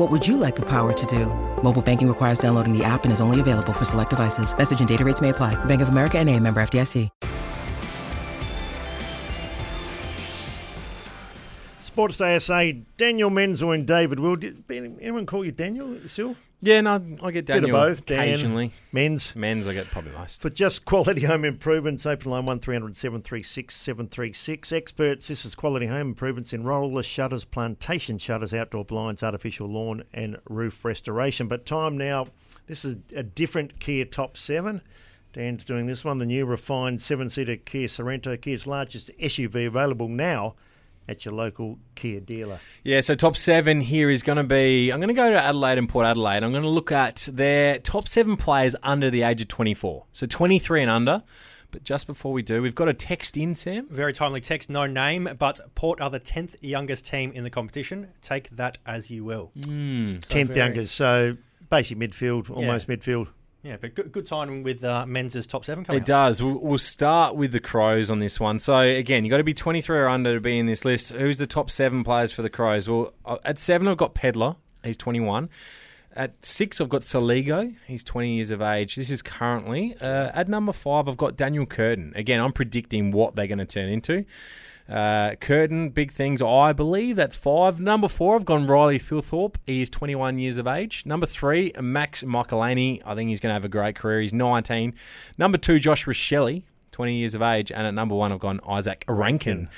What would you like the power to do? Mobile banking requires downloading the app and is only available for select devices. Message and data rates may apply. Bank of America and a member FDIC. Sports Day SA, Daniel Menzel and David Will. Anyone call you Daniel still? Yeah, no, I get Daniel Bit of both. Dan, occasionally. Men's. Men's, I get probably most. For just quality home improvements, open line 1300 736 736. Experts, this is quality home improvements in roller shutters, plantation shutters, outdoor blinds, artificial lawn, and roof restoration. But time now, this is a different Kia Top 7. Dan's doing this one, the new refined seven seater Kia Sorento, Kia's largest SUV available now at your local Kia dealer. Yeah, so top seven here is going to be. I'm going to go to Adelaide and Port Adelaide. I'm going to look at their top seven players under the age of 24. So 23 and under. But just before we do, we've got a text in, Sam. Very timely text, no name, but Port are the 10th youngest team in the competition. Take that as you will. Mm. 10th very- youngest, so basic midfield, almost midfield. Yeah, but good, good timing with uh, men's top seven coming It up. does. We'll, we'll start with the Crows on this one. So again, you have got to be 23 or under to be in this list. Who's the top seven players for the Crows? Well, uh, at seven, I've got Pedlar. He's 21. At six, I've got Soligo. He's 20 years of age. This is currently. Uh, at number five, I've got Daniel Curtin. Again, I'm predicting what they're going to turn into. Uh, Curtin, big things. I believe that's five. Number four, I've gone Riley Thilthorpe. He is 21 years of age. Number three, Max Michalanney. I think he's going to have a great career. He's 19. Number two, Josh Rachele, 20 years of age. And at number one, I've gone Izak Rankine.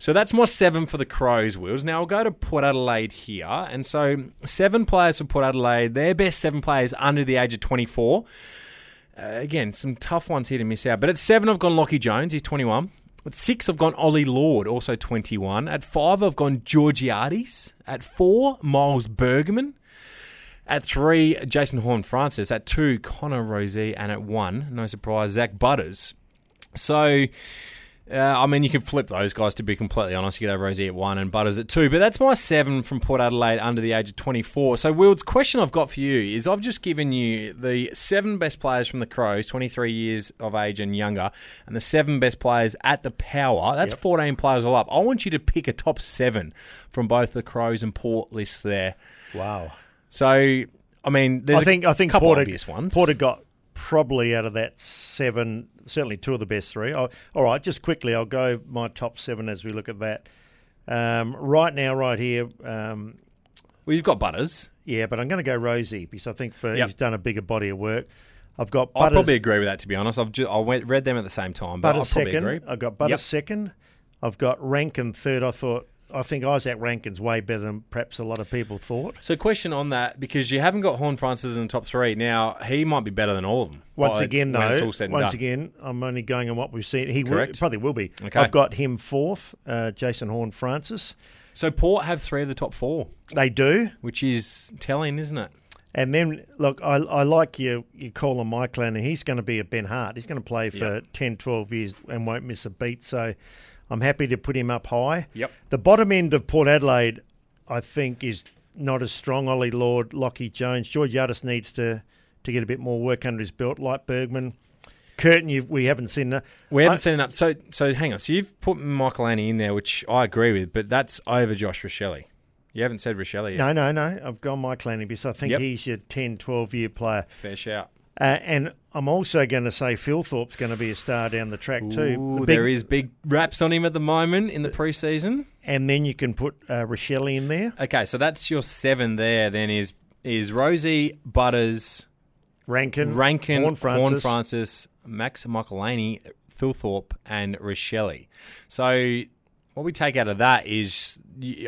So that's my seven for the Crows, Wills. Now I'll go to Port Adelaide here. And so seven players for Port Adelaide. Their best seven players under the age of 24. Uh, again, some tough ones here to miss out. But at seven, I've gone Lachie Jones. He's 21. At six, I've gone Ollie Lord, also 21. At five, I've gone Georgiades. At four, Miles Bergman. At three, Jason Horne-Francis. At two, Connor Rozee. And at one, no surprise, Zak Butters. So, uh, I mean, you can flip those guys to be completely honest. You could have Rozee at one and Butters at two, but that's my seven from Port Adelaide under the age of 24. So, Wilds, question I've got for you is I've just given you the seven best players from the Crows, 23 years of age and younger, and the seven best players at the Power. That's 14 players all up. I want you to pick a top seven from both the Crows and Port lists there. Wow. So, I mean, there's I think a I think couple Porter, obvious ones. Porter got probably out of that seven, certainly two of the best three. Oh, all right, just quickly, I'll go my top seven as we look at that. Um, right now, right here, um, well, you've got Butters. yeah, but I'm going to go Rozee because I think for Yep. he's done a bigger body of work. I've got Butters. I probably agree with that, to be honest. I've just, I went, read them at the same time, but Butters I probably second. agree. I've got Butters Yep. second. I've got Rankine third. I thought I think Izak Rankine's way better than perhaps a lot of people thought. So, question on that because you haven't got Horne-Francis in the top three. Now, he might be better than all of them. Once again, though, once done. again, I'm only going on what we've seen. He will, probably will be. Okay. I've got him fourth, uh, Jason Horne-Francis. So, Port have three of the top four, They do. which is telling, isn't it? And then, look, I, I like you, you call him Michalanney. He's going to be a Ben Hart. He's going to play for Yep. 10, 12 years and won't miss a beat. So I'm happy to put him up high. Yep. The bottom end of Port Adelaide, I think, is not as strong. Ollie Lord, Lachie Jones. Georgiades needs to, to get a bit more work under his belt, like Bergman. Curtin, you, we haven't seen that. We haven't I- seen enough. So, so hang on. So, you've put Michalanney in there, which I agree with, but that's over Josh Rachele. You haven't said Rachele yet. No, no, no. I've gone Michalanney because I think Yep. he's your 10, 12 year player. Fair shout. Uh, and I'm also going to say Thilthorpe's going to be a star down the track too. Ooh, The big- there is big raps on him at the moment in the preseason. and then you can put uh, Rachele in there. Okay, so that's your seven there. Then is is Rozee Butters, Rankine, Rankine, Horn Francis. Francis, Max Michalanney, Thilthorpe, and Rochelle. So what we take out of that is,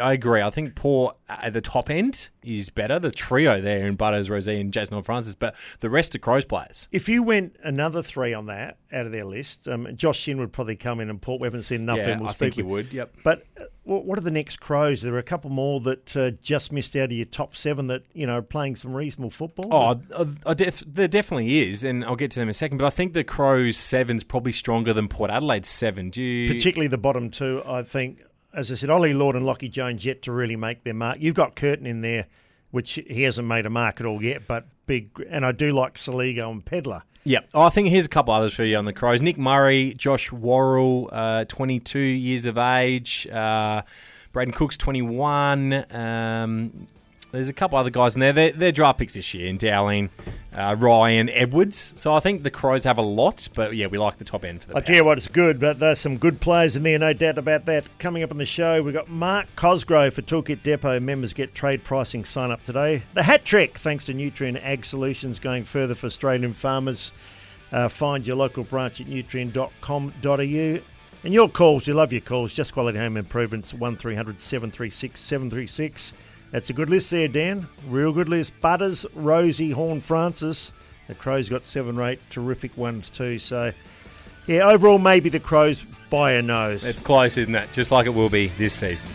I agree. I think Port at the top end is better. The trio there in Butters, Rozee, and Jason Francis, but the rest are Crows players. If you went another three on that out of their list, um, Josh Sinn would probably come in, and Port. We haven't seen enough. Yeah, we'll I think he would. Yep. But uh, what are the next Crows? There are a couple more that uh, just missed out of your top seven that you know are playing some reasonable football. Oh, I, I def- there definitely is, and I'll get to them in a second. But I think the Crows seven's probably stronger than Port Adelaide's seven. Do you? particularly the bottom two. I think, as I said, Ollie Lord and Lachie Jones yet to really make their mark. You've got Curtin in there, which he hasn't made a mark at all yet, but big. And I do like Soligo and Pedlar. Yeah, oh, I think here's a couple others for you on the Crows. Nick Murray, Josh Worrell, uh, 22 years of age. Uh, Brayden Cook's 21. Um, there's a couple other guys in there. They're, they're draft picks this year in Dowling, uh, Ryan, Edwards. So I think the Crows have a lot, but yeah, we like the top end for the I tell you what, it's good, but there's some good players in there, no doubt about that. Coming up on the show, we've got Mark Cosgrove for Toolkit Depot. Members get trade pricing sign up today. The hat trick, thanks to Nutrien Ag Solutions, going further for Australian farmers. Uh, find your local branch at nutrien.com.au. And your calls, you love your calls. Just Quality Home Improvements, 1300 736 736. That's a good list there, Dan. Real good list. Butters, Rozee, Horne, Francis. The Crows got seven or eight terrific ones too. So, yeah, overall, maybe the Crows by a nose. It's close, isn't it? Just like it will be this season.